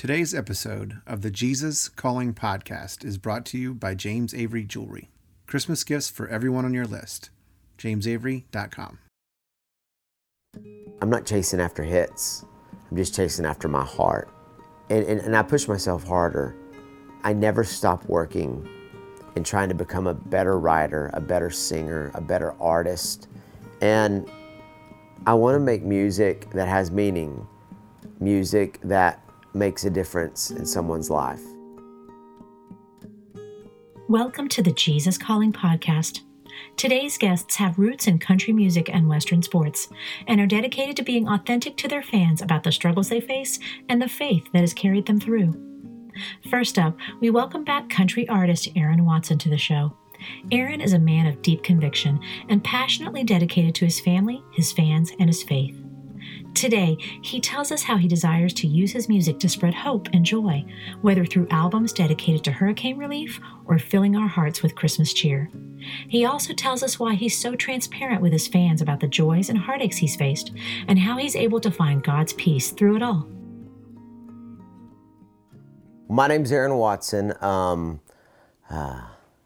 Today's episode of the Jesus Calling podcast is brought to you by James Avery Jewelry. Christmas gifts for everyone on your list. JamesAvery.com. I'm not chasing after hits. I'm just chasing after my heart. And, and, and I push myself harder. I never stop working and trying to become a better writer, a better singer, a better artist. And I want to make music that has meaning, music that makes a difference in someone's life. Welcome to the Jesus Calling podcast. Today's guests have roots in country music and Western sports and are dedicated to being authentic to their fans about the struggles they face and the faith that has carried them through. First up, we welcome back country artist Aaron Watson to the show. Aaron is a man of deep conviction and passionately dedicated to his family, his fans, and his faith. Today, he tells us how he desires to use his music to spread hope and joy, whether through albums dedicated to hurricane relief or filling our hearts with Christmas cheer. He also tells us why he's so transparent with his fans about the joys and heartaches he's faced, and how he's able to find God's peace through it all. My name's Aaron Watson. Um, uh,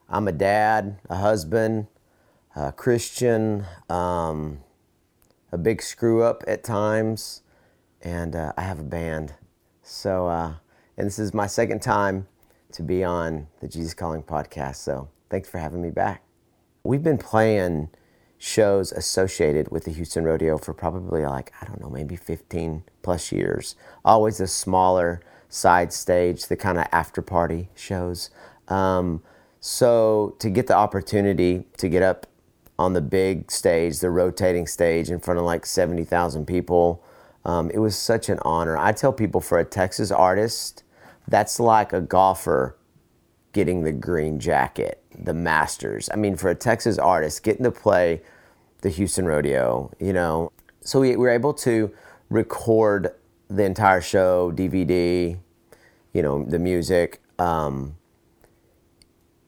I'm a dad, a husband, a Christian. Um, a big screw up at times, and uh, I have a band. So, uh, and this is my second time to be on the Jesus Calling podcast. So, thanks for having me back. We've been playing shows associated with the Houston Rodeo for probably like, I don't know, maybe 15 plus years. Always a smaller side stage, the kind of after party shows. Um, so, to get the opportunity to get up on the big stage, the rotating stage in front of like 70,000 people. Um, it was such an honor. I tell people for a Texas artist, that's like a golfer getting the green jacket, the Masters. I mean, for a Texas artist, getting to play the Houston Rodeo, you know. So we were able to record the entire show, DVD, you know, the music. Um,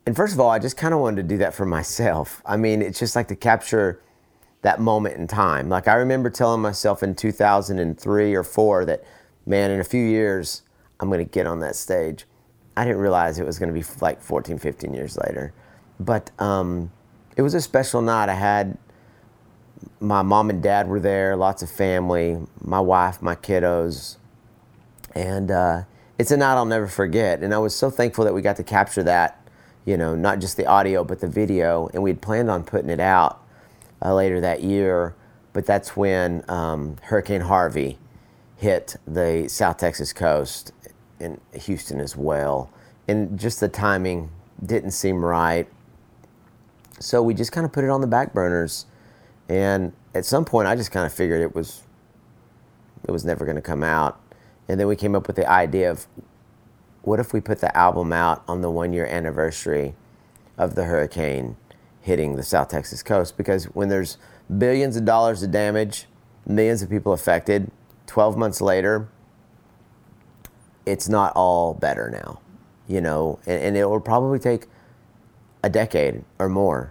and first of all, I just kind of wanted to do that for myself. I mean, it's just like to capture that moment in time. Like I remember telling myself in 2003 or 4 that man, in a few years I'm going to get on that stage. I didn't realize it was going to be like 14, 15 years later. But um, it was a special night. I had my mom and dad were there, lots of family, my wife, my kiddos. And uh, it's a night I'll never forget. And I was so thankful that we got to capture that you know, not just the audio, but the video. And we had planned on putting it out uh, later that year, but that's when um, Hurricane Harvey hit the South Texas coast and Houston as well. And just the timing didn't seem right. So we just kind of put it on the back burners. And at some point, I just kind of figured it was it was never going to come out. And then we came up with the idea of what if we put the album out on the one year anniversary of the hurricane hitting the South Texas coast? Because when there's billions of dollars of damage, millions of people affected, 12 months later, it's not all better now, you know, and, and it will probably take a decade or more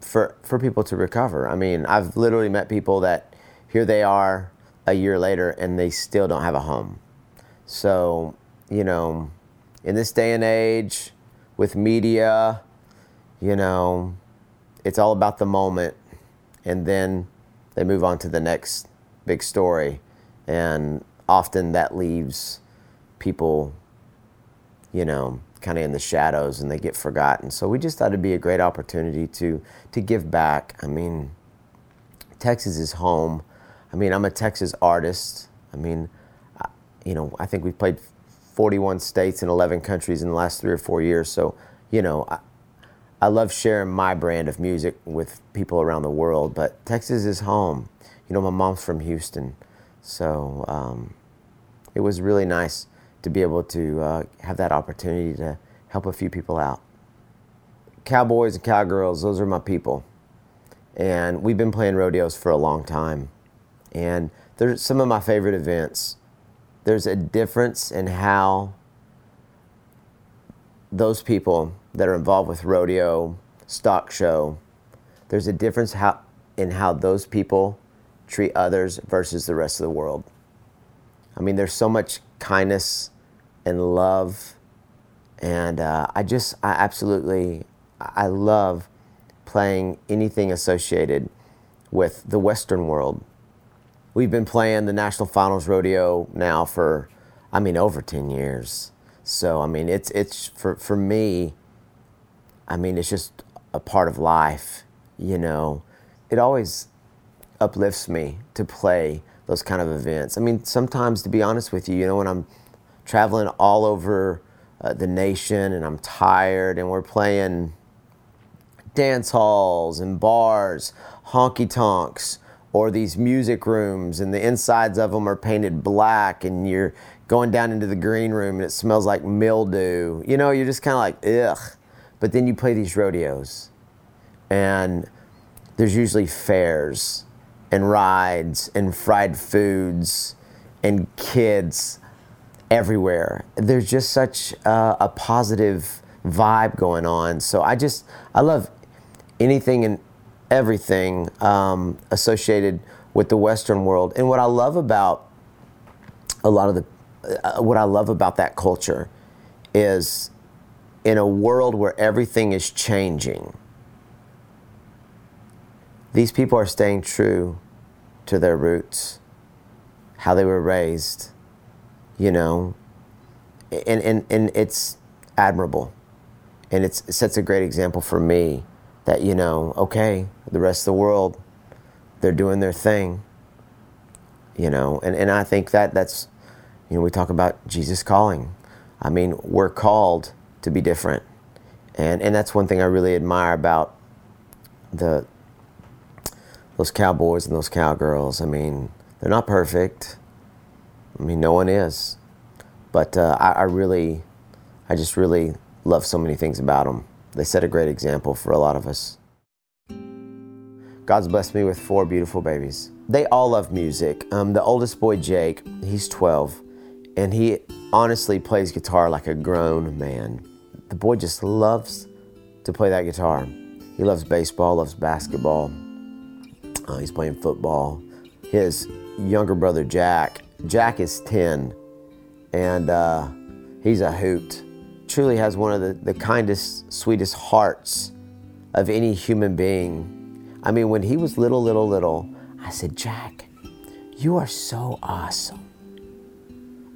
for for people to recover. I mean, I've literally met people that here they are a year later and they still don't have a home. So you know, in this day and age with media, you know, it's all about the moment. And then they move on to the next big story. And often that leaves people, you know, kind of in the shadows and they get forgotten. So we just thought it'd be a great opportunity to, to give back. I mean, Texas is home. I mean, I'm a Texas artist. I mean, you know, I think we've played 41 states and 11 countries in the last three or four years. So, you know, I, I love sharing my brand of music with people around the world, but Texas is home. You know, my mom's from Houston. So um, it was really nice to be able to uh, have that opportunity to help a few people out. Cowboys and cowgirls, those are my people. And we've been playing rodeos for a long time. And there's some of my favorite events there's a difference in how those people that are involved with rodeo, stock show, there's a difference how, in how those people treat others versus the rest of the world. I mean, there's so much kindness and love. And uh, I just, I absolutely, I love playing anything associated with the Western world. We've been playing the National Finals Rodeo now for, I mean, over 10 years. So, I mean, it's, it's for, for me, I mean, it's just a part of life, you know. It always uplifts me to play those kind of events. I mean, sometimes, to be honest with you, you know, when I'm traveling all over uh, the nation and I'm tired and we're playing dance halls and bars, honky tonks, or these music rooms, and the insides of them are painted black, and you're going down into the green room and it smells like mildew. You know, you're just kind of like, ugh. But then you play these rodeos, and there's usually fairs and rides and fried foods and kids everywhere. There's just such a positive vibe going on. So I just, I love anything and everything um, associated with the Western world. And what I love about a lot of the, uh, what I love about that culture is in a world where everything is changing, these people are staying true to their roots, how they were raised, you know, and, and, and it's admirable. And it's, it sets a great example for me that, you know, okay, the rest of the world, they're doing their thing, you know, and, and I think that that's, you know, we talk about Jesus calling. I mean, we're called to be different. And, and that's one thing I really admire about the, those cowboys and those cowgirls. I mean, they're not perfect. I mean, no one is. But uh, I, I really, I just really love so many things about them. They set a great example for a lot of us. God's blessed me with four beautiful babies. They all love music. Um, the oldest boy, Jake, he's 12, and he honestly plays guitar like a grown man. The boy just loves to play that guitar. He loves baseball, loves basketball. Uh, he's playing football. His younger brother, Jack, Jack is 10, and uh, he's a hoot. Truly has one of the, the kindest, sweetest hearts of any human being. I mean, when he was little, little, little, I said, Jack, you are so awesome.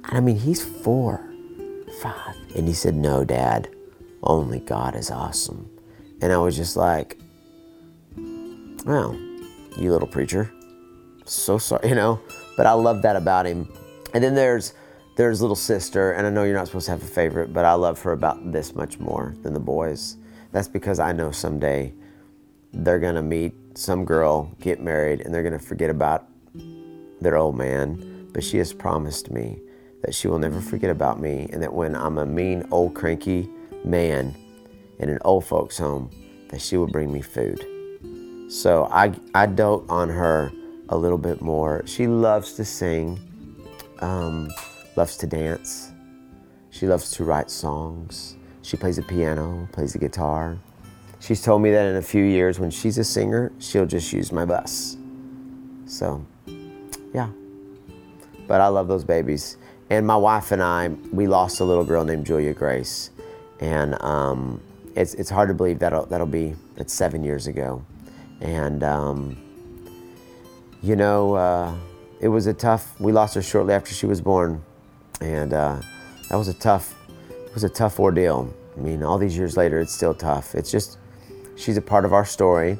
And I mean, he's four, five. And he said, No, Dad, only God is awesome. And I was just like, Well, you little preacher. So sorry, you know. But I love that about him. And then there's there's little sister, and I know you're not supposed to have a favorite, but I love her about this much more than the boys. That's because I know someday they're gonna meet some girl, get married, and they're gonna forget about their old man. But she has promised me that she will never forget about me, and that when I'm a mean, old, cranky man in an old folks' home, that she will bring me food. So I, I dote on her a little bit more. She loves to sing, um, loves to dance. She loves to write songs. She plays the piano, plays the guitar. She's told me that in a few years, when she's a singer, she'll just use my bus. So, yeah. But I love those babies. And my wife and I, we lost a little girl named Julia Grace. And um, it's, it's hard to believe that'll, that'll be, that's seven years ago. And, um, you know, uh, it was a tough. We lost her shortly after she was born, and uh, that was a tough. It was a tough ordeal. I mean, all these years later, it's still tough. It's just she's a part of our story,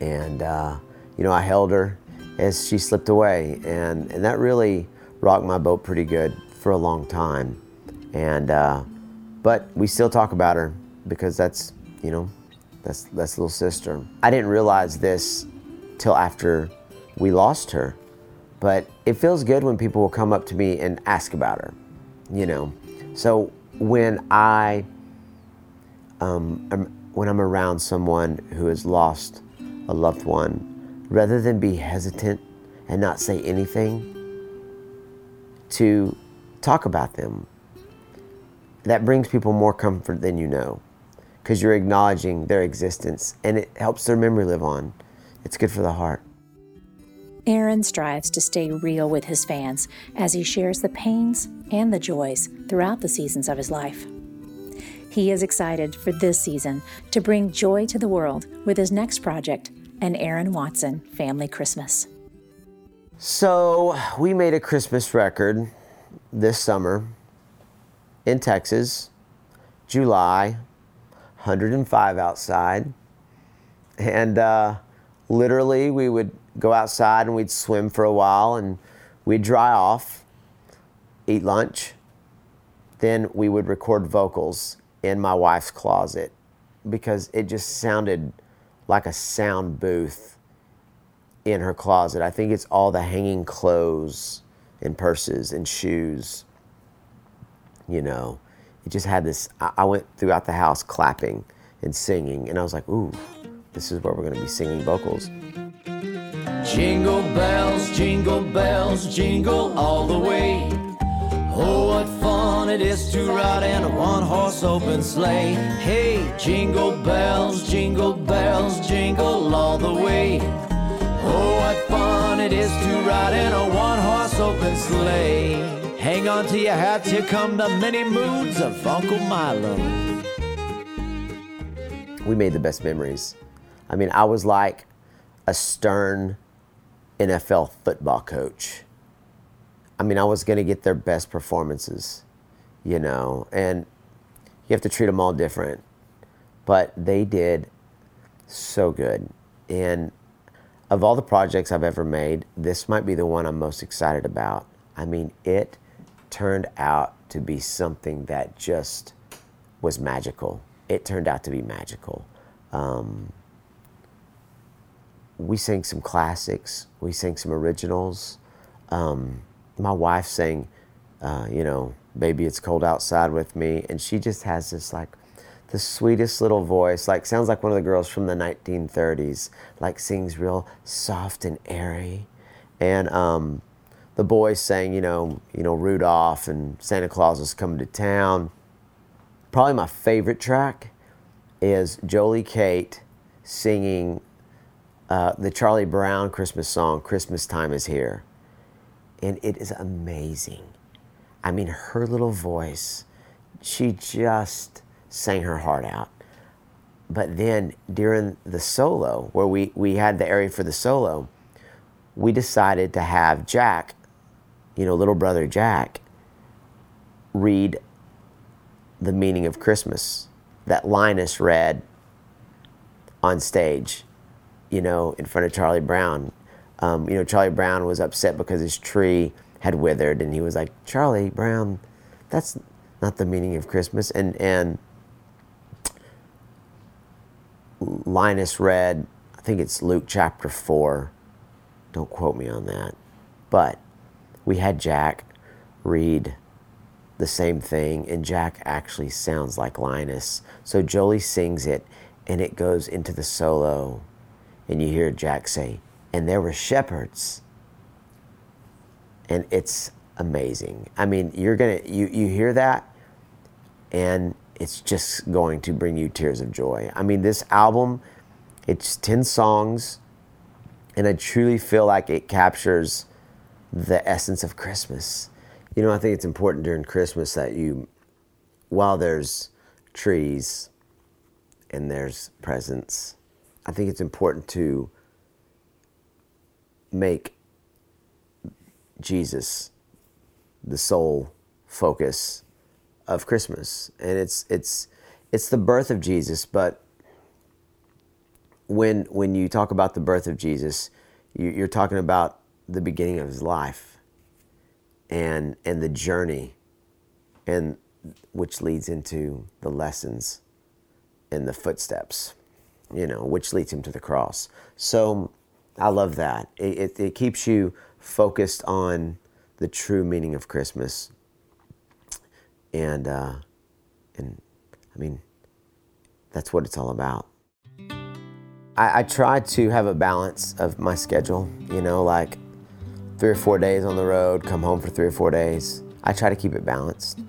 and uh, you know, I held her as she slipped away, and and that really rocked my boat pretty good for a long time, and uh, but we still talk about her because that's you know that's that's little sister. I didn't realize this till after we lost her. But it feels good when people will come up to me and ask about her, you know. So when I, um, am, when I'm around someone who has lost a loved one, rather than be hesitant and not say anything, to talk about them, that brings people more comfort than you know, because you're acknowledging their existence and it helps their memory live on. It's good for the heart. Aaron strives to stay real with his fans as he shares the pains and the joys throughout the seasons of his life. He is excited for this season to bring joy to the world with his next project, an Aaron Watson Family Christmas. So, we made a Christmas record this summer in Texas, July, 105 outside. And uh, literally, we would go outside and we'd swim for a while and we'd dry off, eat lunch. Then we would record vocals in my wife's closet because it just sounded like a sound booth in her closet. I think it's all the hanging clothes and purses and shoes. You know, it just had this. I went throughout the house clapping and singing, and I was like, ooh, this is where we're going to be singing vocals. Jingle bells, jingle bells, jingle all the way. Oh, what fun it is to ride in a one horse open sleigh. Hey, jingle bells, jingle bells, jingle all the way. Oh, what fun it is to ride in a one horse open sleigh. Hang on to your hats, here come the many moods of Uncle Milo. We made the best memories. I mean, I was like a stern NFL football coach. I mean, I was going to get their best performances, you know, and you have to treat them all different. But they did so good. And of all the projects I've ever made, this might be the one I'm most excited about. I mean, it turned out to be something that just was magical. It turned out to be magical. Um, we sang some classics. We sang some originals. Um, my wife sang, uh, you know, "Baby, It's Cold Outside" with me, and she just has this like the sweetest little voice. Like sounds like one of the girls from the 1930s. Like sings real soft and airy, and um, the boys sang, you know, you know, Rudolph and Santa Claus is coming to town. Probably my favorite track is Jolie Kate singing uh, the Charlie Brown Christmas song, Christmas Time is Here. And it is amazing. I mean, her little voice, she just sang her heart out. But then during the solo, where we, we had the area for the solo, we decided to have Jack, you know, little brother Jack, read the meaning of Christmas that Linus read on stage you know, in front of Charlie Brown. Um, you know, Charlie Brown was upset because his tree had withered, and he was like, "Charlie Brown, that's not the meaning of Christmas." And and Linus read, I think it's Luke chapter four. Don't quote me on that, but we had Jack read the same thing, and Jack actually sounds like Linus. So Jolie sings it, and it goes into the solo and you hear Jack say, and there were shepherds. And it's amazing. I mean, you're gonna you you hear that, and it's just going to bring you tears of joy. I mean, this album, it's ten songs, and I truly feel like it captures the essence of Christmas. You know, I think it's important during Christmas that you, while there's trees and there's presents I think it's important to make Jesus the sole focus of Christmas. And it's it's it's the birth of Jesus, but when when you talk about the birth of Jesus, you, are talking about the beginning of his life and and the journey and which leads into the lessons and the footsteps you know, which leads him to the cross. So I love that. It, it, it keeps you focused on the true meaning of Christmas. And, uh, and I mean, that's what it's all about. I, I try to have a balance of my schedule, you know, like three or four days on the road, come home for three or four days. I try to keep it balanced.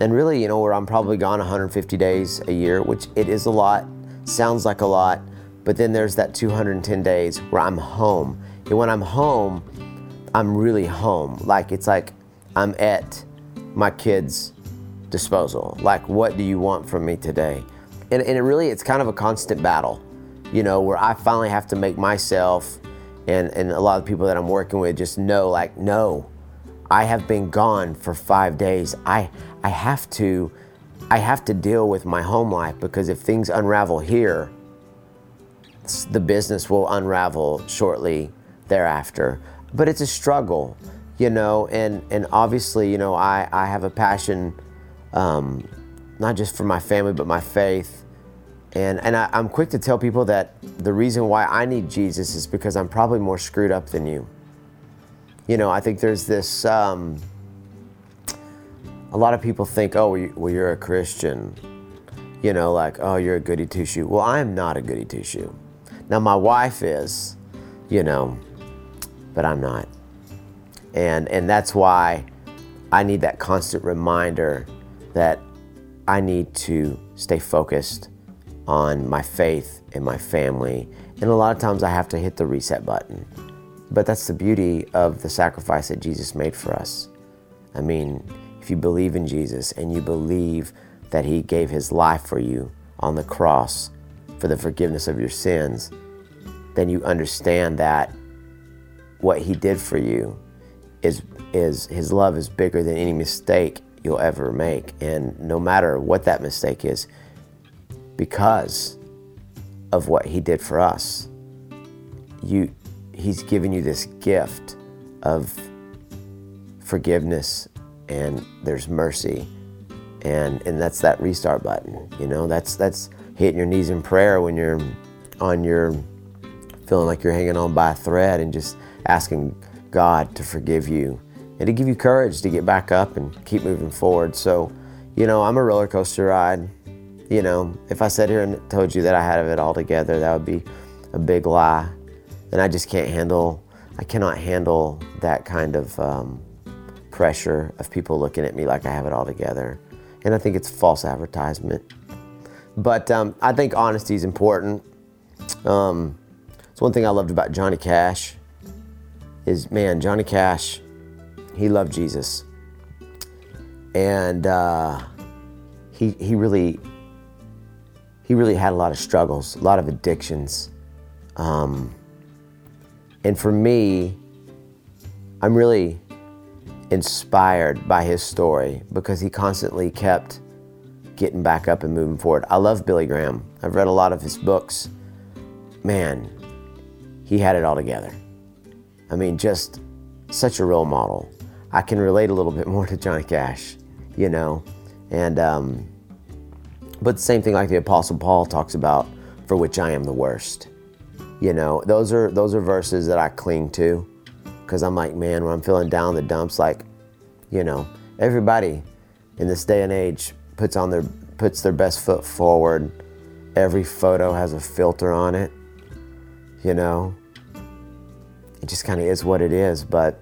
And really, you know, where I'm probably gone 150 days a year, which it is a lot, sounds like a lot, but then there's that 210 days where I'm home And when I'm home, I'm really home. Like it's like I'm at my kids' disposal. Like, what do you want from me today? And, and it really, it's kind of a constant battle, you know, where I finally have to make myself and, and a lot of people that I'm working with just know, like, no, I have been gone for five days. I, I have to, I have to deal with my home life because if things unravel here, the business will unravel shortly thereafter. But it's a struggle, you know, and, and obviously, you know, I, I have a passion, um, not just for my family, but my faith. And, and I, I'm quick to tell people that the reason why I need Jesus is because I'm probably more screwed up than you. You know, I think there's this, um, a lot of people think, oh, well, you're a Christian. You know, like, oh, you're a goody two shoe. Well, I am not a goody two shoe. Now, my wife is, you know, but I'm not. And, and that's why I need that constant reminder that I need to stay focused on my faith and my family. And a lot of times I have to hit the reset button. But that's the beauty of the sacrifice that Jesus made for us. I mean, if you believe in Jesus and you believe that He gave His life for you on the cross for the forgiveness of your sins, then you understand that what He did for you is, is His love is bigger than any mistake you'll ever make. And no matter what that mistake is, because of what He did for us, you, He's given you this gift of forgiveness and there's mercy and and that's that restart button you know that's that's hitting your knees in prayer when you're on your feeling like you're hanging on by a thread and just asking God to forgive you and to give you courage to get back up and keep moving forward. So, you know, I'm a roller coaster ride. You know, if I sat here and told you that I had it all together, that would be a big lie. And I just can't handle, I cannot handle that kind of um, pressure of people looking at me like I have it all together. And I think it's false advertisement. But um, I think honesty is important. Um, it's one thing I loved about Johnny Cash is man, Johnny Cash, he loved Jesus, and uh, he he really he really had a lot of struggles, a lot of addictions, um, and for me, I'm really inspired by his story because he constantly kept getting back up and moving forward. I love Billy Graham. I've read a lot of his books. Man, he had it all together. I mean, just such a role model. I can relate a little bit more to Johnny Cash, you know, and um, but the same thing like the Apostle Paul talks about, for which I am the worst. You know, those are those are verses that I cling to, because I'm like, man, when I'm feeling down the dumps, like, you know, everybody in this day and age puts on their puts their best foot forward. Every photo has a filter on it, you know, it just kind of is what it is. But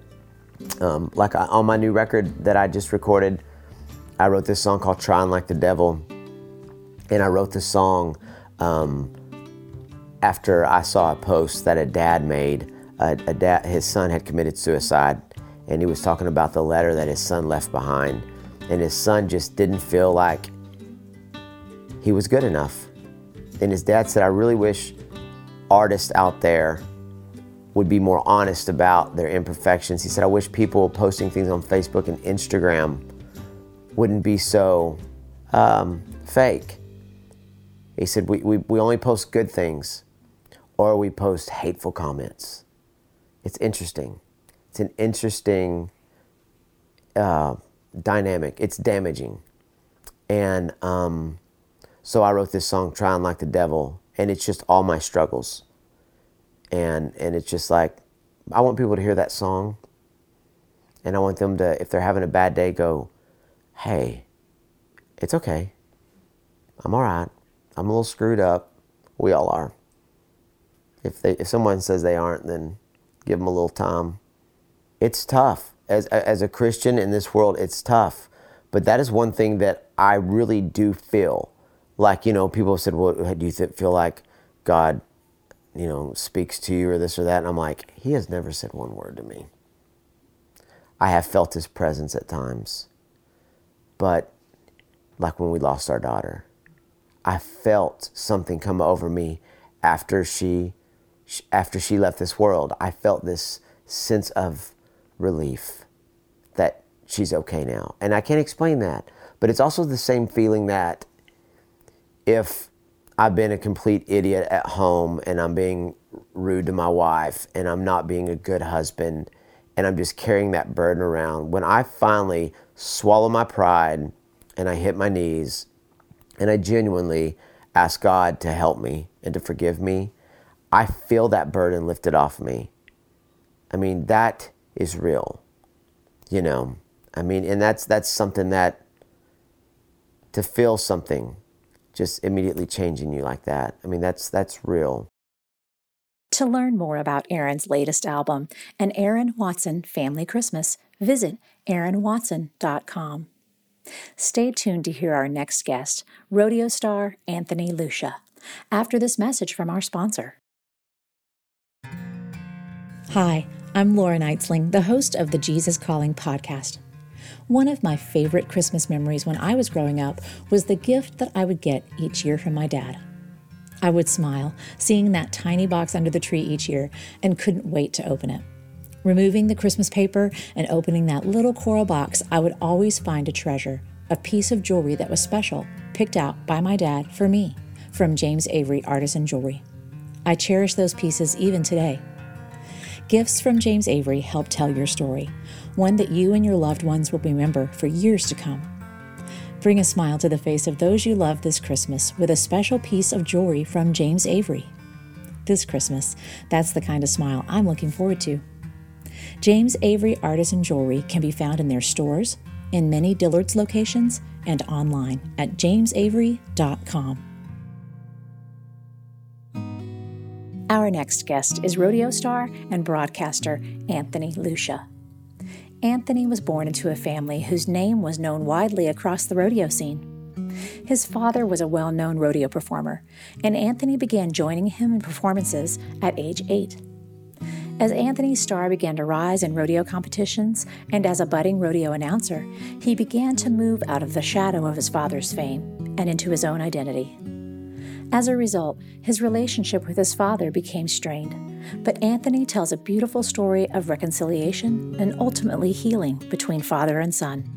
um, like I, on my new record that I just recorded, I wrote this song called "Trying Like the Devil," and I wrote this song um, after I saw a post that a dad made. A, a dad, his son had committed suicide, and he was talking about the letter that his son left behind, and his son just didn't feel like he was good enough. And his dad said, "I really wish artists out there." would be more honest about their imperfections. He said, I wish people posting things on Facebook and Instagram wouldn't be so um, fake. He said, we, we, we only post good things or we post hateful comments. It's interesting. It's an interesting uh, dynamic. It's damaging. And um, so I wrote this song, Trying Like the Devil, and it's just all my struggles and and it's just like I want people to hear that song and I want them to if they're having a bad day go hey it's okay I'm all right I'm a little screwed up we all are if they if someone says they aren't then give them a little time it's tough as as a Christian in this world it's tough but that is one thing that I really do feel like you know people have said well do you feel like God you know, speaks to you or this or that. And I'm like, he has never said one word to me. I have felt his presence at times. But like when we lost our daughter, I felt something come over me after she after she left this world. I felt this sense of relief that she's okay now. And I can't explain that, but it's also the same feeling that if I've been a complete idiot at home and I'm being rude to my wife and I'm not being a good husband and I'm just carrying that burden around. When I finally swallow my pride and I hit my knees and I genuinely ask God to help me and to forgive me, I feel that burden lifted off me. I mean, that is real. You know, I mean, and that's that's something that to feel something just immediately changing you like that. I mean, that's that's real. To learn more about Aaron's latest album, An Aaron Watson Family Christmas, visit aaronwatson.com. Stay tuned to hear our next guest, rodeo star Anthony Lucia, after this message from our sponsor. Hi, I'm Laura Neitzling, the host of the Jesus Calling podcast. One of my favorite Christmas memories when I was growing up was the gift that I would get each year from my dad. I would smile, seeing that tiny box under the tree each year, and couldn't wait to open it. Removing the Christmas paper and opening that little coral box, I would always find a treasure, a piece of jewelry that was special, picked out by my dad for me, from James Avery Artisan Jewelry. I cherish those pieces even today. Gifts from James Avery help tell your story, one that you and your loved ones will remember for years to come. Bring a smile to the face of those you love this Christmas with a special piece of jewelry from James Avery. This Christmas, that's the kind of smile I'm looking forward to. James Avery Artisan Jewelry can be found in their stores, in many Dillard's locations, and online at jamesavery.com. Our next guest is rodeo star and broadcaster Anthony Lucia. Anthony was born into a family whose name was known widely across the rodeo scene. His father was a well known rodeo performer, and Anthony began joining him in performances at age eight. As Anthony's star began to rise in rodeo competitions and as a budding rodeo announcer, he began to move out of the shadow of his father's fame and into his own identity. As a result, his relationship with his father became strained. But Anthony tells a beautiful story of reconciliation and ultimately healing between father and son.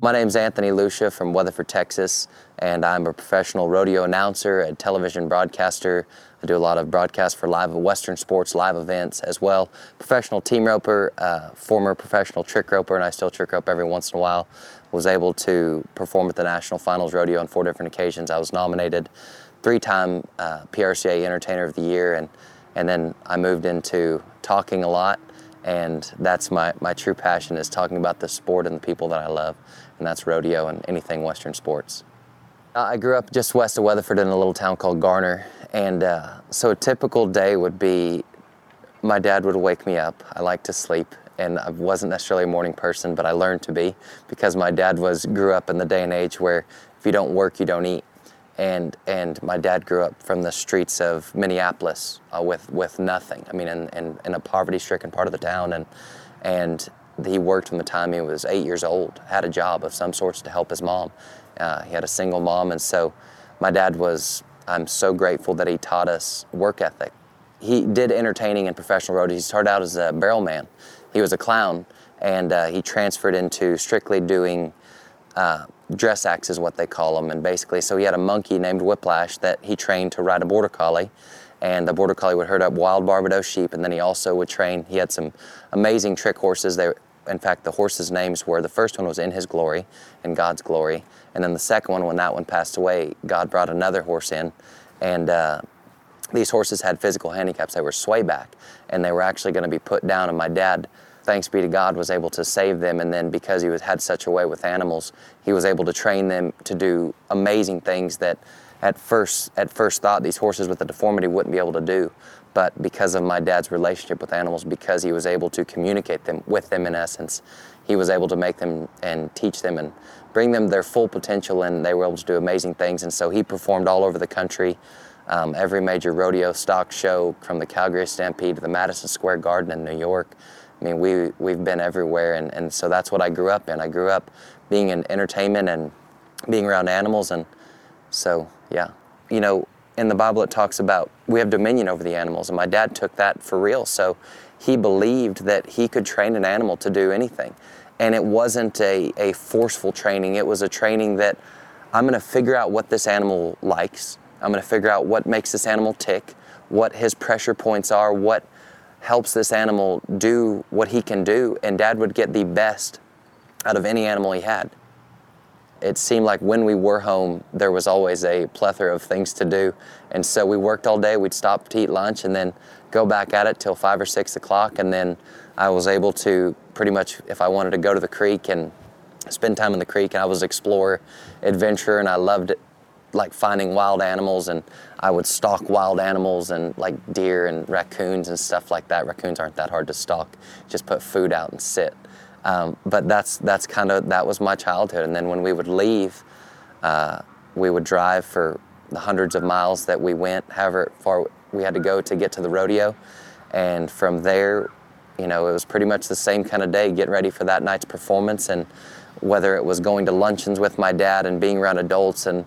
My name is Anthony Lucia from Weatherford, Texas, and I'm a professional rodeo announcer, and television broadcaster. I do a lot of broadcasts for live Western sports, live events as well. Professional team roper, uh, former professional trick roper, and I still trick rope every once in a while. Was able to perform at the National Finals Rodeo on four different occasions. I was nominated three-time uh, PRCA Entertainer of the Year, and and then I moved into talking a lot, and that's my my true passion is talking about the sport and the people that I love and that's rodeo and anything Western sports. I grew up just west of Weatherford in a little town called Garner, and uh, so a typical day would be my dad would wake me up. I like to sleep, and I wasn't necessarily a morning person, but I learned to be because my dad was grew up in the day and age where if you don't work, you don't eat. And, and my dad grew up from the streets of Minneapolis uh, with, with nothing. I mean, in, in, in a poverty-stricken part of the town, and, and he worked from the time he was eight years old, had a job of some sorts to help his mom. Uh, he had a single mom, and so my dad was, I'm so grateful that he taught us work ethic. He did entertaining and professional rodeo. He started out as a barrel man. He was a clown, and uh, he transferred into strictly doing uh, dress acts, is what they call them. And basically, so he had a monkey named Whiplash that he trained to ride a border collie and the border collie would herd up wild Barbados sheep, and then he also would train. He had some amazing trick horses. They in fact, the horses' names were the first one was in his glory, in God's glory, and then the second one, when that one passed away, God brought another horse in, and uh, these horses had physical handicaps. They were swayback, and they were actually going to be put down. And my dad, thanks be to God, was able to save them. And then because he was, had such a way with animals, he was able to train them to do amazing things that, at first, at first thought, these horses with a deformity wouldn't be able to do but because of my dad's relationship with animals, because he was able to communicate them with them in essence, he was able to make them and teach them and bring them their full potential, and they were able to do amazing things. And so he performed all over the country, um, every major rodeo stock show from the Calgary Stampede to the Madison Square Garden in New York. I mean, we, we've been everywhere, and, and so that's what I grew up in. I grew up being in entertainment and being around animals, and so, yeah. You know, in the Bible it talks about we have dominion over the animals, and my dad took that for real. So he believed that he could train an animal to do anything. And it wasn't a, a forceful training, it was a training that I'm gonna figure out what this animal likes, I'm gonna figure out what makes this animal tick, what his pressure points are, what helps this animal do what he can do. And dad would get the best out of any animal he had it seemed like when we were home, there was always a plethora of things to do. And so we worked all day. We'd stop to eat lunch and then go back at it till five or six o'clock. And then I was able to pretty much, if I wanted to go to the creek and spend time in the creek, and I was explorer, adventurer, and I loved it, like finding wild animals. And I would stalk wild animals and like deer and raccoons and stuff like that. Raccoons aren't that hard to stalk. Just put food out and sit. Um, but that's that's kind of that was my childhood. And then when we would leave, uh, we would drive for the hundreds of miles that we went, however far we had to go to get to the rodeo. And from there, you know, it was pretty much the same kind of day, getting ready for that night's performance. And whether it was going to luncheons with my dad and being around adults and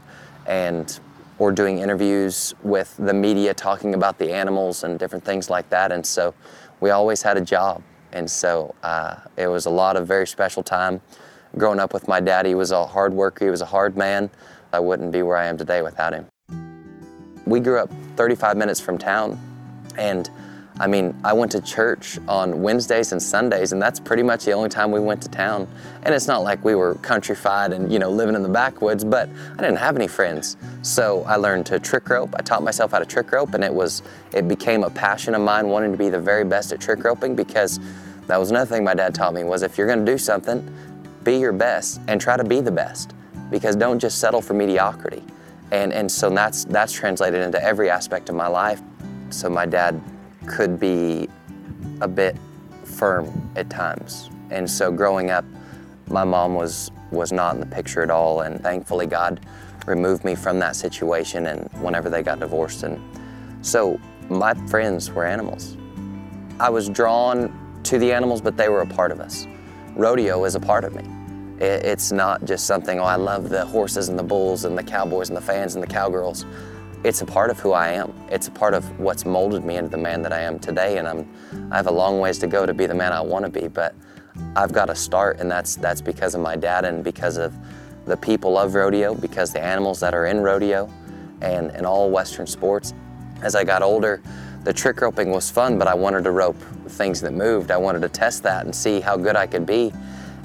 and or doing interviews with the media talking about the animals and different things like that. And so we always had a job. And so uh, it was a lot of very special time. Growing up with my dad, he was a hard worker, he was a hard man. I wouldn't be where I am today without him. We grew up 35 minutes from town, and I mean, I went to church on Wednesdays and Sundays, and that's pretty much the only time we went to town. And it's not like we were countrified and, you know, living in the backwoods, but I didn't have any friends. So I learned to trick rope. I taught myself how to trick rope, and it was, it became a passion of mine wanting to be the very best at trick roping because that was another thing my dad taught me was if you're gonna do something, be your best and try to be the best because don't just settle for mediocrity. And, and so that's, that's translated into every aspect of my life. So my dad could be a bit firm at times. And so growing up, my mom was was not in the picture at all and thankfully God removed me from that situation and whenever they got divorced and so my friends were animals. I was drawn to the animals but they were a part of us. Rodeo is a part of me. It's not just something, oh, I love the horses and the bulls and the cowboys and the fans and the cowgirls it's a part of who I am. It's a part of what's molded me into the man that I am today, and I'm, I have a long ways to go to be the man I want to be. But I've got to start, and that's that's because of my dad and because of the people of rodeo, because the animals that are in rodeo, and and all Western sports. As I got older, the trick roping was fun, but I wanted to rope things that moved. I wanted to test that and see how good I could be.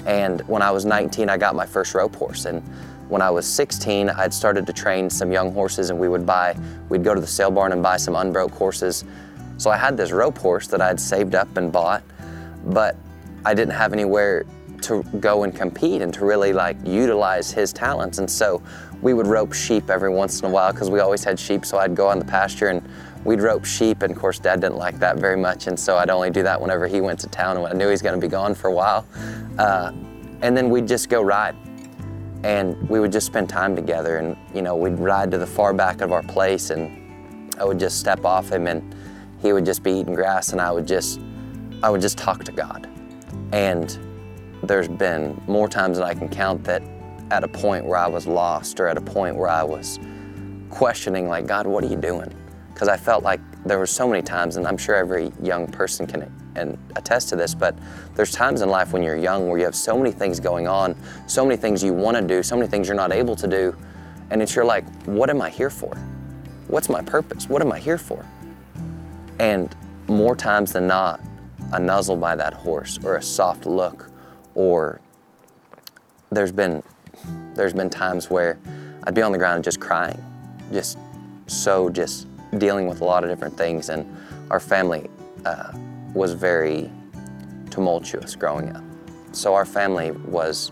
And when I was 19, I got my first rope horse, and when I was 16, I'd started to train some young horses and we would buy, we'd go to the sale barn and buy some unbroke horses. So I had this rope horse that I'd saved up and bought, but I didn't have anywhere to go and compete and to really like utilize his talents. And so we would rope sheep every once in a while because we always had sheep. So I'd go on the pasture and we'd rope sheep. And of course, dad didn't like that very much. And so I'd only do that whenever he went to town when I knew he was going to be gone for a while. Uh, and then we'd just go ride and we would just spend time together and you know we'd ride to the far back of our place and i would just step off him and he would just be eating grass and i would just i would just talk to god. And there's been more times than i can count that at a point where i was lost or at a point where i was questioning like god what are you doing? Because i felt like there were so many times and i'm sure every young person can and attest to this, but there's times in life when you're young where you have so many things going on, so many things you want to do, so many things you're not able to do, and it's you're like, what am I here for? What's my purpose? What am I here for? And more times than not, a nuzzle by that horse or a soft look or there's been there's been times where I'd be on the ground just crying, just so just dealing with a lot of different things and our family uh, was very tumultuous growing up. So our family was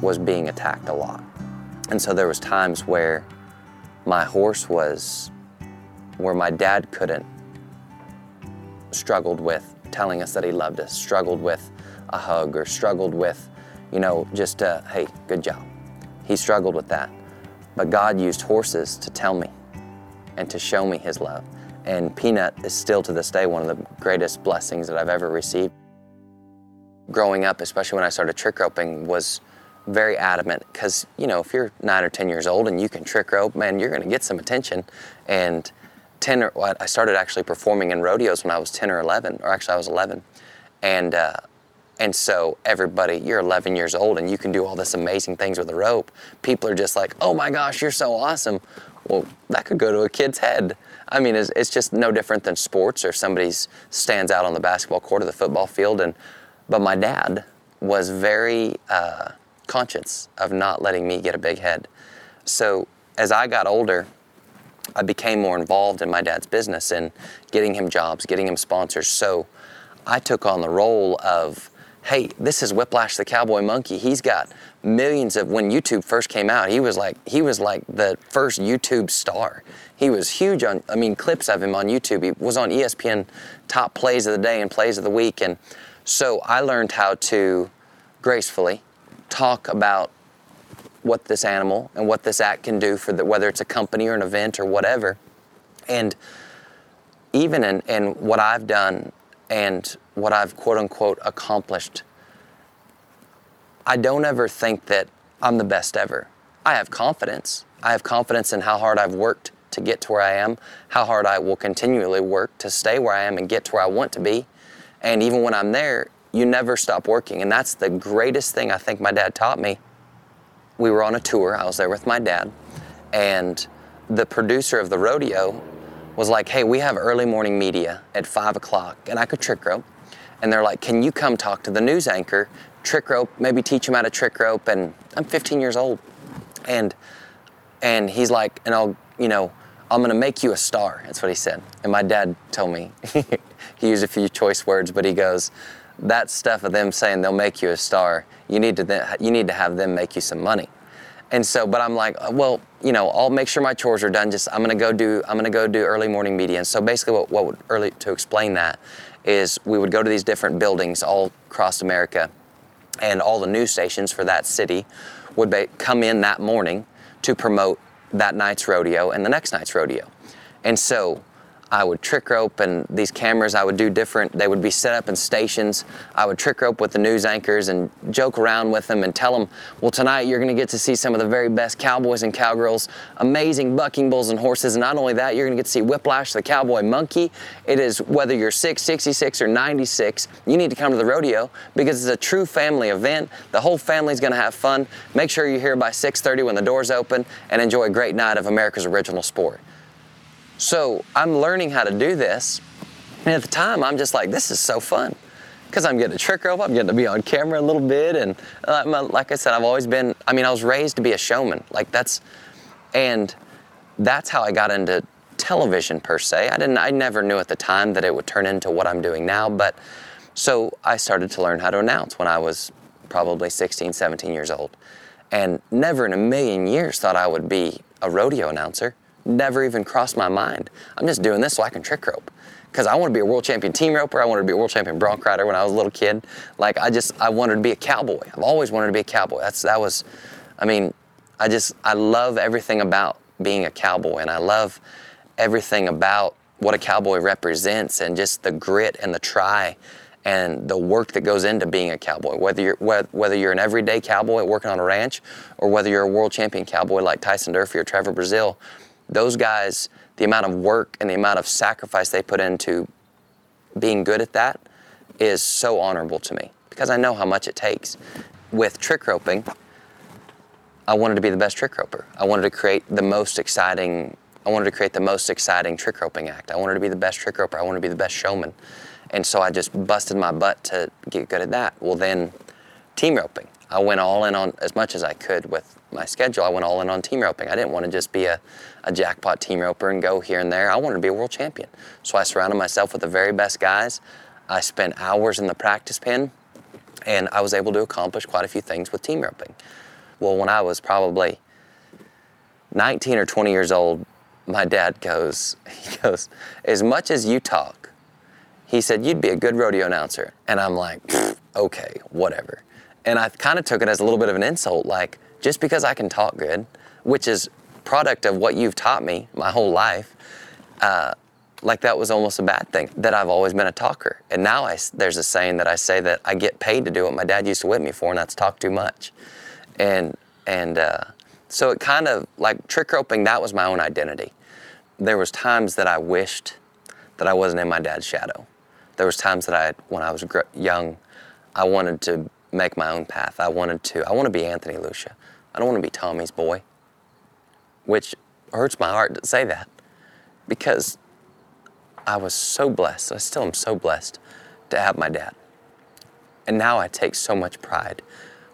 was being attacked a lot. And so there was times where my horse was where my dad couldn't struggled with telling us that he loved us, struggled with a hug or struggled with, you know, just a, hey, good job. He struggled with that. But God used horses to tell me and to show me his love. And Peanut is still to this day one of the greatest blessings that I've ever received. Growing up, especially when I started trick roping, was very adamant because, you know, if you're nine or 10 years old and you can trick rope, man, you're going to get some attention. And 10 or, well, I started actually performing in rodeos when I was 10 or 11, or actually I was 11. And, uh, and so everybody, you're 11 years old and you can do all this amazing things with a rope. People are just like, oh my gosh, you're so awesome. Well, that could go to a kid's head. I mean, it's, it's just no different than sports or somebody stands out on the basketball court or the football field. And, but my dad was very uh, conscious of not letting me get a big head. So as I got older, I became more involved in my dad's business and getting him jobs, getting him sponsors. So I took on the role of, hey, this is Whiplash the Cowboy Monkey. He's got millions of when YouTube first came out, he was like he was like the first YouTube star. He was huge on I mean clips of him on YouTube. He was on ESPN top plays of the day and plays of the week and so I learned how to gracefully talk about what this animal and what this act can do for the, whether it's a company or an event or whatever. And even in, in what I've done and what I've quote unquote accomplished, I don't ever think that I'm the best ever. I have confidence. I have confidence in how hard I've worked to get to where I am, how hard I will continually work to stay where I am and get to where I want to be. And even when I'm there, you never stop working. And that's the greatest thing I think my dad taught me. We were on a tour, I was there with my dad, and the producer of the rodeo was like, Hey, we have early morning media at five o'clock, and I could trick rope. And they're like, Can you come talk to the news anchor, trick rope, maybe teach him how to trick rope? And I'm 15 years old. And and he's like, and I'll, you know, I'm gonna make you a star. That's what he said. And my dad told me, he used a few choice words, but he goes, that stuff of them saying they'll make you a star, you need to th- you need to have them make you some money. And so, but I'm like, well, you know, I'll make sure my chores are done. Just I'm gonna go do I'm gonna go do early morning media. And so basically, what what early to explain that is we would go to these different buildings all across America, and all the news stations for that city would be, come in that morning to promote that night's rodeo and the next night's rodeo. And so I would trick rope and these cameras I would do different. They would be set up in stations. I would trick rope with the news anchors and joke around with them and tell them, well, tonight you're going to get to see some of the very best cowboys and cowgirls, amazing bucking bulls and horses. And not only that, you're going to get to see Whiplash, the cowboy monkey. It is whether you're 6, 66, or 96, you need to come to the rodeo because it's a true family event. The whole family's going to have fun. Make sure you're here by 6:30 when the doors open and enjoy a great night of America's original sport. So I'm learning how to do this. And at the time, I'm just like, this is so fun. Because I'm getting to trick rope, I'm getting to be on camera a little bit. And uh, like I said, I've always been, I mean, I was raised to be a showman. Like that's, and that's how I got into television per se. I didn't, I never knew at the time that it would turn into what I'm doing now. But so I started to learn how to announce when I was probably 16, 17 years old. And never in a million years thought I would be a rodeo announcer never even crossed my mind. I'm just doing this so I can trick rope. Because I want to be a world champion team roper. I wanted to be a world champion bronc rider when I was a little kid. Like I just, I wanted to be a cowboy. I've always wanted to be a cowboy. That's, that was, I mean, I just, I love everything about being a cowboy and I love everything about what a cowboy represents and just the grit and the try and the work that goes into being a cowboy. Whether you're whether you're an everyday cowboy working on a ranch, or whether you're a world champion cowboy like Tyson Durfey or Trevor Brazile, those guys, the amount of work and the amount of sacrifice they put into being good at that is so honorable to me because I know how much it takes. With trick roping, I wanted to be the best trick roper. I wanted to create the most exciting I wanted to create the most exciting trick roping act. I wanted to be the best trick roper. I wanted to be the best showman. And so I just busted my butt to get good at that. Well, then team roping. I went all in on as much as I could with my schedule. I went all in on team roping. I didn't want to just be a a jackpot team roper and go here and there. I wanted to be a world champion. So I surrounded myself with the very best guys. I spent hours in the practice pen and I was able to accomplish quite a few things with team roping. Well, when I was probably 19 or 20 years old, my dad goes, he goes, as much as you talk, he said, you'd be a good rodeo announcer. And I'm like, okay, whatever. And I kind of took it as a little bit of an insult, like, just because I can talk good, which is product of what you've taught me my whole life, uh, like that was almost a bad thing. That I've always been a talker, and now I, there's a saying that I say that I get paid to do what my dad used to whip me for, and that's talk too much. And and uh, so it kind of like trick roping. That was my own identity. There was times that I wished that I wasn't in my dad's shadow. There was times that I, when I was gr- young, I wanted to make my own path. I wanted to. I want to be Anthony Lucia. I don't want to be Tommy's boy. Which hurts my heart to say that, because I was so blessed. I still am so blessed to have my dad. And now I take so much pride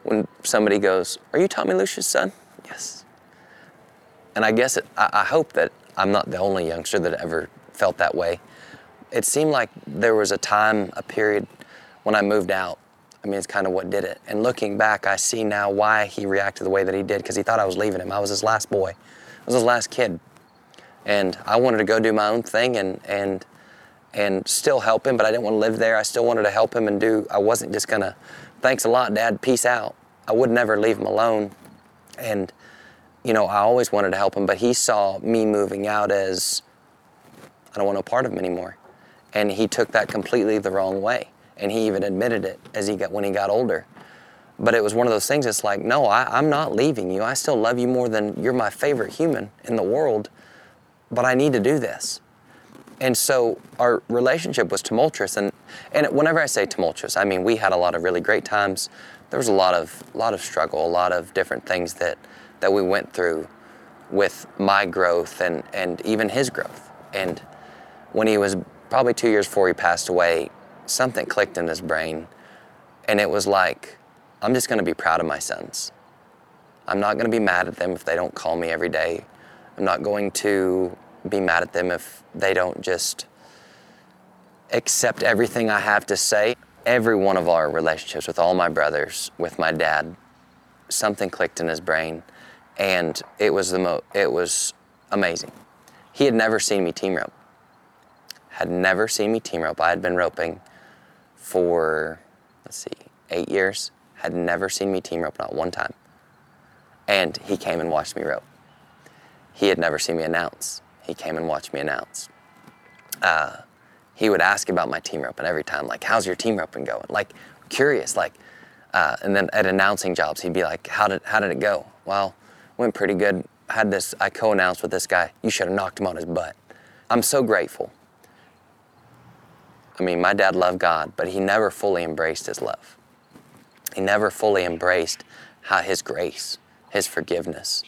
when somebody goes, Are you Tommy Lucia's son? Yes. And I guess it, I, I hope that I'm not the only youngster that ever felt that way. It seemed like there was a time, a period when I moved out. I mean, it's kind of what did it. And looking back, I see now why he reacted the way that he did because he thought I was leaving him. I was his last boy, I was his last kid and I wanted to go do my own thing and and and still help him, but I didn't want to live there. I still wanted to help him and do. I wasn't just gonna. Thanks a lot, Dad. Peace out. I would never leave him alone, and you know I always wanted to help him, but he saw me moving out as I don't want no part of him anymore, and he took that completely the wrong way, and he even admitted it as he got when he got older. But it was one of those things. It's like, no, I, I'm not leaving you. I still love you more than you're my favorite human in the world but I need to do this. And so our relationship was tumultuous. And, and whenever I say tumultuous, I mean we had a lot of really great times. There was a lot of, lot of struggle, a lot of different things that, that we went through with my growth and, and even his growth. And when he was probably two years before he passed away, something clicked in his brain. And it was like, I'm just going to be proud of my sons. I'm not going to be mad at them if they don't call me every day. I'm not going to be mad at them if they don't just accept everything I have to say. Every one of our relationships with all my brothers, with my dad, something clicked in his brain, and it was the mo- it was amazing. He had never seen me team rope. Had never seen me team rope. I had been roping for let's see, eight years. Had never seen me team rope, not one time. And he came and watched me rope. He had never seen me announce. He came and watched me announce. Uh, he would ask about my team roping every time, like, how's your team roping going? Like, curious, like, uh, and then at announcing jobs, he'd be like, how did, how did it go? Well, went pretty good. Had this, I co-announced with this guy. You should have knocked him on his butt. I'm so grateful. I mean, my dad loved God, but he never fully embraced his love. He never fully embraced how his grace, his forgiveness,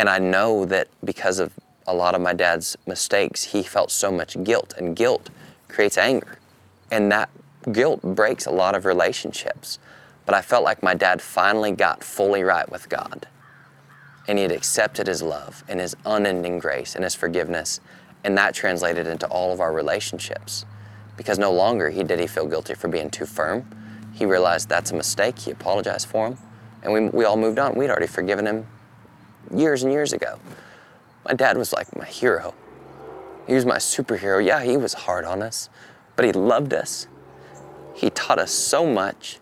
and I know that because of a lot of my dad's mistakes, he felt so much guilt, and guilt creates anger. And that guilt breaks a lot of relationships. But I felt like my dad finally got fully right with God. And he had accepted his love and his unending grace and his forgiveness. And that translated into all of our relationships. Because no longer he did he feel guilty for being too firm. He realized that's a mistake. He apologized for him. And we, we all moved on. We'd already forgiven him years and years ago. My dad was like my hero. He was my superhero. Yeah, he was hard on us, but he loved us. He taught us so much,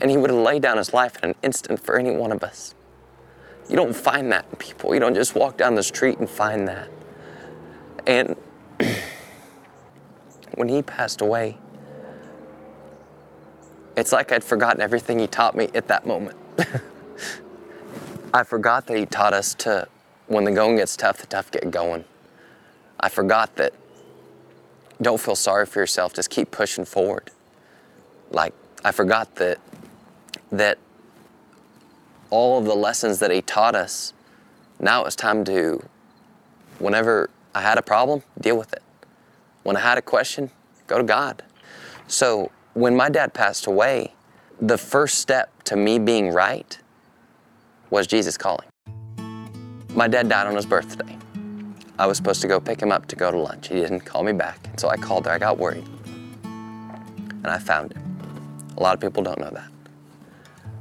and he would have laid down his life in an instant for any one of us. You don't find that in people. You don't just walk down the street and find that. And when he passed away, it's like I'd forgotten everything he taught me at that moment. I forgot that he taught us to, when the going gets tough, the tough get going. I forgot that don't feel sorry for yourself, just keep pushing forward. Like, I forgot that, that all of the lessons that he taught us, now it's time to, whenever I had a problem, deal with it. When I had a question, go to God. So when my dad passed away, the first step to me being right was Jesus calling. My dad died on his birthday. I was supposed to go pick him up to go to lunch. He didn't call me back, so I called there. I got worried. And I found him. A lot of people don't know that.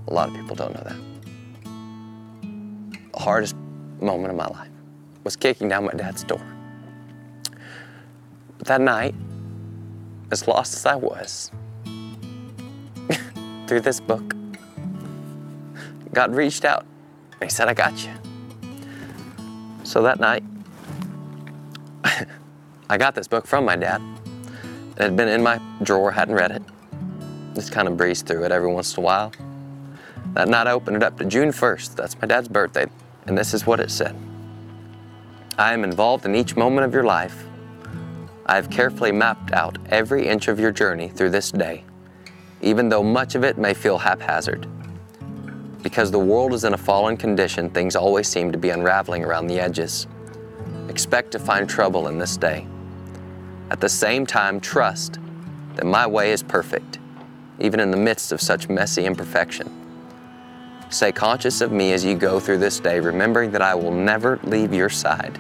A lot of people don't know that. The hardest moment of my life was kicking down my dad's door. That night, as lost as I was, through this book, God reached out he said, I got you. So that night, I got this book from my dad. It had been in my drawer, hadn't read it. Just kind of breezed through it every once in a while. That night I opened it up to June 1st. That's my dad's birthday. And this is what it said I am involved in each moment of your life. I have carefully mapped out every inch of your journey through this day, even though much of it may feel haphazard. Because the world is in a fallen condition, things always seem to be unraveling around the edges. Expect to find trouble in this day. At the same time, trust that my way is perfect, even in the midst of such messy imperfection. Stay conscious of me as you go through this day, remembering that I will never leave your side.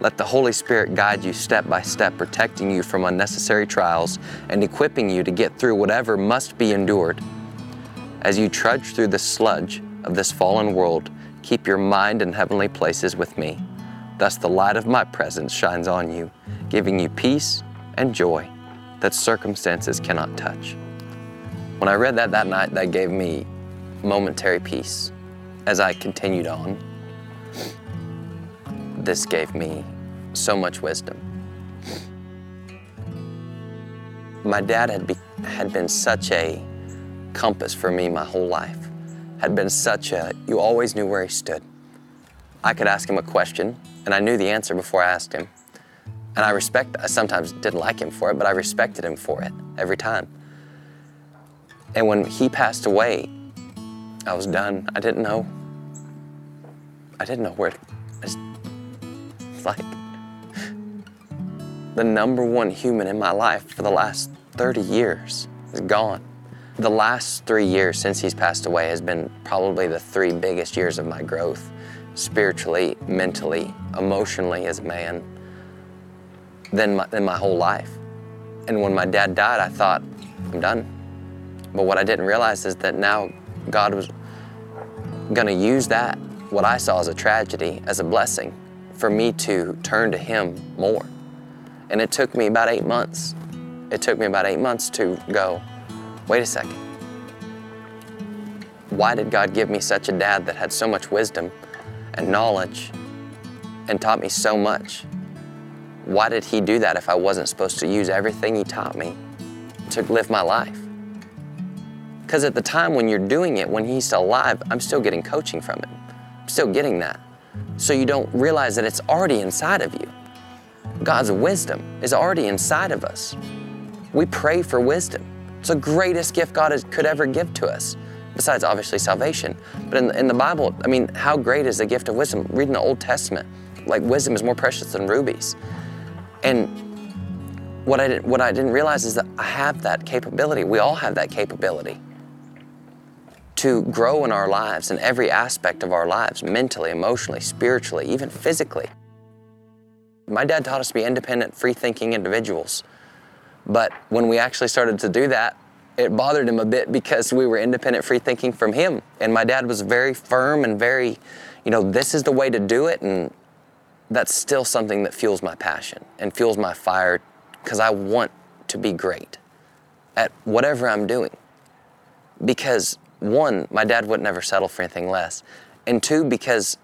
Let the Holy Spirit guide you step by step, protecting you from unnecessary trials and equipping you to get through whatever must be endured. As you trudge through the sludge of this fallen world, keep your mind in heavenly places with me. Thus, the light of my presence shines on you, giving you peace and joy that circumstances cannot touch. When I read that that night, that gave me momentary peace. As I continued on, this gave me so much wisdom. My dad had, be, had been such a compass for me my whole life, had been such a, you always knew where he stood. I could ask him a question, and I knew the answer before I asked him. And I respect, I sometimes didn't like him for it, but I respected him for it every time. And when he passed away, I was done. I didn't know. I didn't know where to. Like the number one human in my life for the last 30 years is gone. The last three years since he's passed away has been probably the three biggest years of my growth spiritually, mentally, emotionally as a man than my, than my whole life. And when my dad died, I thought, I'm done. But what I didn't realize is that now God was going to use that, what I saw as a tragedy, as a blessing for me to turn to Him more. And it took me about eight months. It took me about eight months to go, wait a second. Why did God give me such a dad that had so much wisdom and knowledge and taught me so much? Why did He do that if I wasn't supposed to use everything He taught me to live my life? Because at the time when you're doing it, when he's alive, I'm still getting coaching from him. I'm still getting that. So you don't realize that it's already inside of you. God's wisdom is already inside of us. We pray for wisdom. It's the greatest gift God could ever give to us, besides obviously salvation. But in, in the Bible, I mean, how great is the gift of wisdom? Reading the Old Testament, like wisdom is more precious than rubies. And what I, did, what I didn't realize is that I have that capability. We all have that capability to grow in our lives in every aspect of our lives mentally, emotionally, spiritually, even physically. My dad taught us to be independent, free thinking individuals. But when we actually started to do that, it bothered him a bit because we were independent, free thinking from him. And my dad was very firm and very, you know, this is the way to do it. And that's still something that fuels my passion and fuels my fire because I want to be great at whatever I'm doing. Because one, my dad would never settle for anything less. And two, because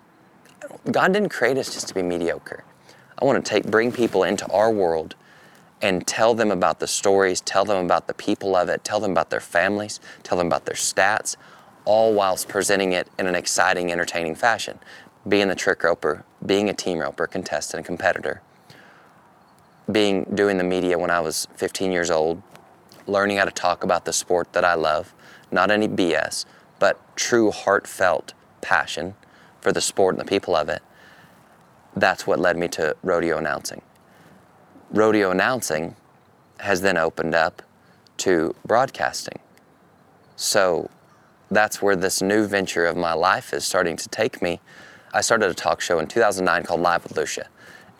God didn't create us just to be mediocre. I want to take bring people into our world and tell them about the stories, tell them about the people of it, tell them about their families, tell them about their stats, all whilst presenting it in an exciting, entertaining fashion. Being the trick roper, being a team roper, contestant, competitor, being doing the media when I was 15 years old, learning how to talk about the sport that I love, not any BS, but true heartfelt passion for the sport and the people of it, that's what led me to rodeo announcing. Rodeo announcing has then opened up to broadcasting. So that's where this new venture of my life is starting to take me. I started a talk show in 2009 called Live with Lucia.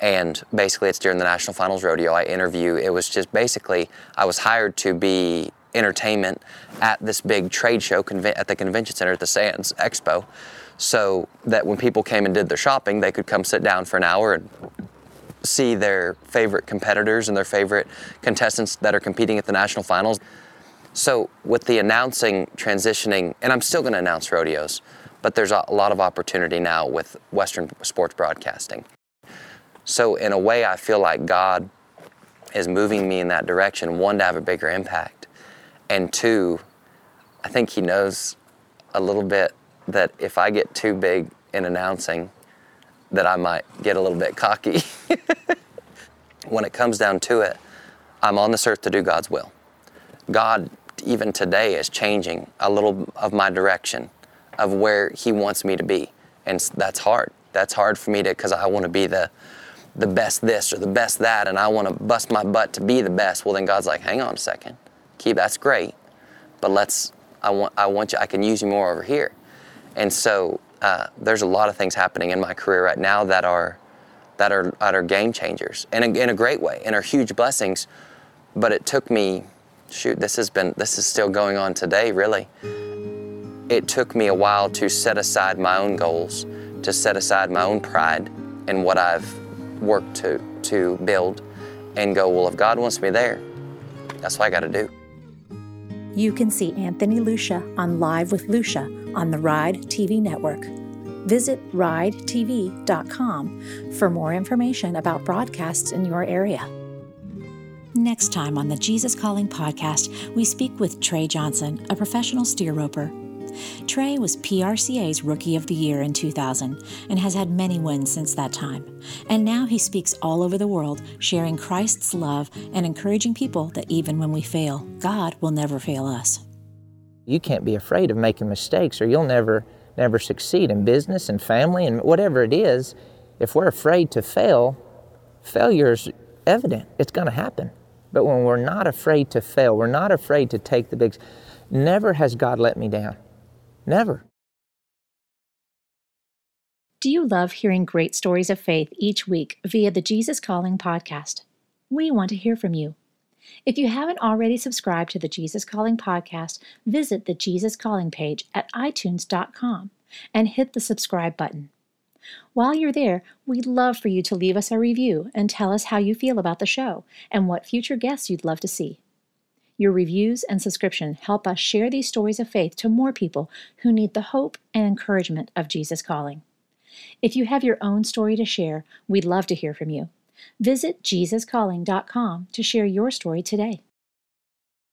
And basically, it's during the National Finals Rodeo. I interview. It was just basically, I was hired to be entertainment at this big trade show at the convention center at the Sands Expo, so that when people came and did their shopping, they could come sit down for an hour and see their favorite competitors and their favorite contestants that are competing at the national finals. So with the announcing transitioning, and I'm still going to announce rodeos, but there's a lot of opportunity now with Western sports broadcasting. So, in a way, I feel like God is moving me in that direction one, to have a bigger impact, and two, I think He knows a little bit that if I get too big in announcing, that I might get a little bit cocky. when it comes down to it, I'm on this earth to do God's will. God, even today, is changing a little of my direction of where He wants me to be. And that's hard. That's hard for me to, because I want to be the, the best this or the best that, and I want to bust my butt to be the best. Well, then God's like, hang on a second. Keep, that's great, but let's, I want, I want you, I can use you more over here. And so uh, there's a lot of things happening in my career right now that are, that are, that are game changers in a, in a great way and are huge blessings. But it took me, shoot, this has been, this is still going on today, really. It took me a while to set aside my own goals, to set aside my own pride and what I've worked to, to build and go, well, if God wants me there, that's what I got to do. You can see Anthony Lucia on Live with Lucia on the Ride TV network. Visit ridetv.com for more information about broadcasts in your area. Next time on the Jesus Calling podcast, we speak with Trey Johnson, a professional steer roper. Trey was PRCA's Rookie of the Year in 2000 and has had many wins since that time. And now he speaks all over the world, sharing Christ's love and encouraging people that even when we fail, God will never fail us. You can't be afraid of making mistakes or you'll never never succeed in business and family and whatever it is. If we're afraid to fail, failure is evident. It's going to happen. But when we're not afraid to fail, we're not afraid to take the big never has God let me down. Never. Do you love hearing great stories of faith each week via the Jesus Calling podcast? We want to hear from you. If you haven't already subscribed to the Jesus Calling podcast, visit the Jesus Calling page at itunes.com and hit the subscribe button. While you're there, we'd love for you to leave us a review and tell us how you feel about the show and what future guests you'd love to see. Your reviews and subscription help us share these stories of faith to more people who need the hope and encouragement of Jesus calling. If you have your own story to share, we'd love to hear from you. Visit JesusCalling.com to share your story today.